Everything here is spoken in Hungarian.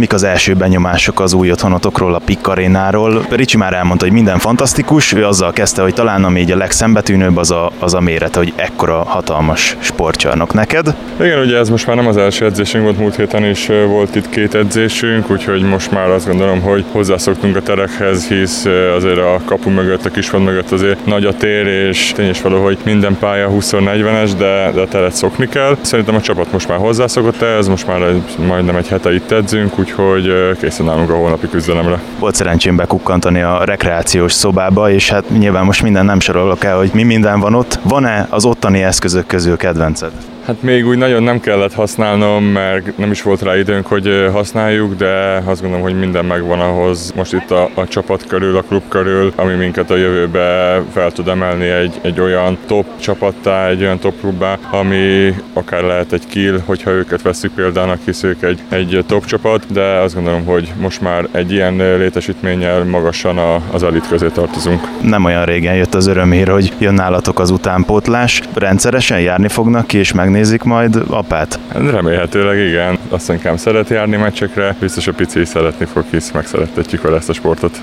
Mik az első benyomások az új otthonotokról, a Pikkarénáról? Ricsi már elmondta, hogy minden fantasztikus, ő azzal kezdte, hogy talán ami így a legszembetűnőbb az a, az a mérete, hogy ekkora hatalmas sportcsarnok neked. Igen, ugye ez most már nem az első edzésünk volt, múlt héten is volt itt két edzésünk, úgyhogy most már azt gondolom, hogy hozzászoktunk a terekhez, hisz azért a kapu mögött, a kisfond mögött azért nagy a tér, és tény is való, hogy minden pálya 20-40-es, de, de a teret szokni kell. Szerintem a csapat most már hozzászokott ez, most már egy, majdnem egy hete itt edzünk, úgyhogy készen állunk a holnapi küzdelemre. Volt szerencsém bekukkantani a rekreációs szobába, és hát nyilván most minden nem sorolok el, hogy mi minden van ott. Van-e az ottani eszközök közül kedvenced? Hát még úgy nagyon nem kellett használnom, mert nem is volt rá időnk, hogy használjuk, de azt gondolom, hogy minden megvan ahhoz most itt a, a csapat körül, a klub körül, ami minket a jövőbe fel tud emelni egy, egy olyan top csapattá, egy olyan top klubbá, ami akár lehet egy kill, hogyha őket veszük példának, hisz ők egy, egy top csapat, de azt gondolom, hogy most már egy ilyen létesítménnyel magasan a, az elit közé tartozunk. Nem olyan régen jött az örömhír, hogy jön nálatok az utánpótlás. Rendszeresen járni fognak ki és megnézni megnézik majd apát? Remélhetőleg igen. Azt inkább szeret járni meccsekre, biztos a pici is szeretni fog, hisz megszerettetjük vele ezt a sportot.